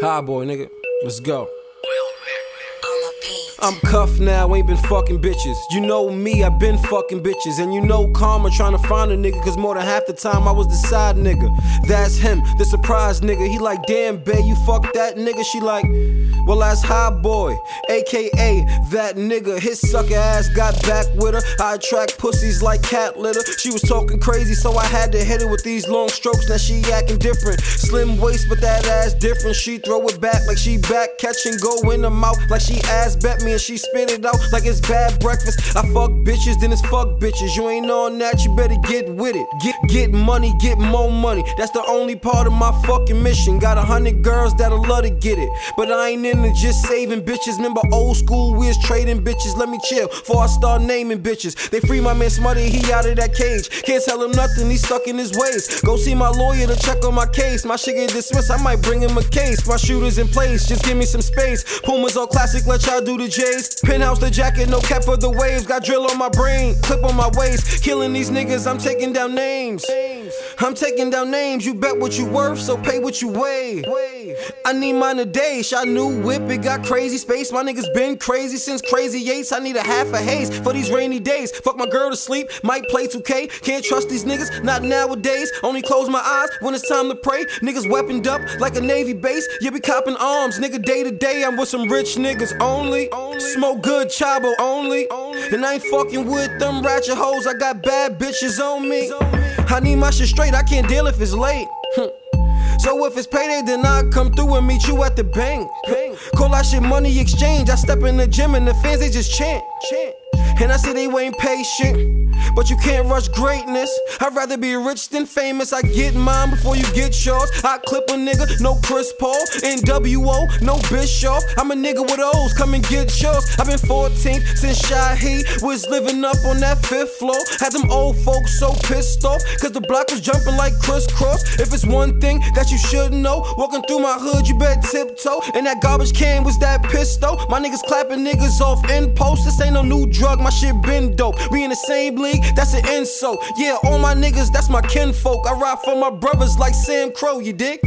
High boy, nigga. Let's go. I'm cuffed now, ain't been fucking bitches. You know me, i been fucking bitches. And you know karma trying to find a nigga, cause more than half the time I was the side nigga. That's him, the surprise nigga. He like, damn, babe, you fuck that nigga. She like, well, that's High Boy, aka that nigga. His sucker ass got back with her. I attract pussies like cat litter. She was talking crazy, so I had to hit her with these long strokes. Now she acting different. Slim waist, but that ass different. She throw it back like she back catch and go in the mouth like she ass bet me and she spit it out like it's bad breakfast. I fuck bitches, then it's fuck bitches. You ain't on that, you better get with it. Get get money, get more money. That's the only part of my fucking mission. Got a hundred girls that'll love to get it, but I ain't into just saving bitches. Remember old school, we was trading bitches. Let me chill before I start naming bitches. They free my man Smutty, he out of that cage. Can't tell him nothing, he's stuck in his ways. Go see my lawyer to check on my case. My shit get dismissed, I might bring him a case. My shooters in place, just give me some space. Pumas all classic, let y'all do the J's. Penthouse the jacket, no cap for the waves. Got drill on my brain, clip on my waist. Killing these niggas, I'm taking down names. I'm taking down names, you bet what you worth, so pay what you weigh. I need mine today, shot new whip, it got crazy space. My niggas been crazy since crazy eights. I need a half a haze for these rainy days. Fuck my girl to sleep, might play 2K. Can't trust these niggas, not nowadays. Only close my eyes when it's time to pray. Niggas weaponed up like a Navy base. You be copping arms, nigga, day to day. I'm with some rich niggas only. Smoke good, chabo only. And I ain't fucking with them ratchet hoes. I got bad bitches on me. I need my shit straight, I can't deal if it's late. So if it's payday, then I come through and meet you at the bank. Call that shit money exchange. I step in the gym and the fans they just chant. And I see they ain't patient, but you can't rush greatness. I'd rather be rich than famous. I get mine before you get yours. I clip a nigga, no Chris Paul. NWO, no Bischoff. I'm a nigga with O's, come and get yours. I've been 14 since Shahi was living up on that fifth floor. Had them old folks so pissed off, cause the block was jumping like crisscross. If it's one thing that you should know, walking through my hood, you better tiptoe. And that garbage can was that pistol. My niggas clapping niggas off in post. This ain't no new drug, my shit been dope. We in the same league, that's an insult. Yeah, all my niggas, that's my kinfolk. I ride for my brothers like SAMCRO, you dig?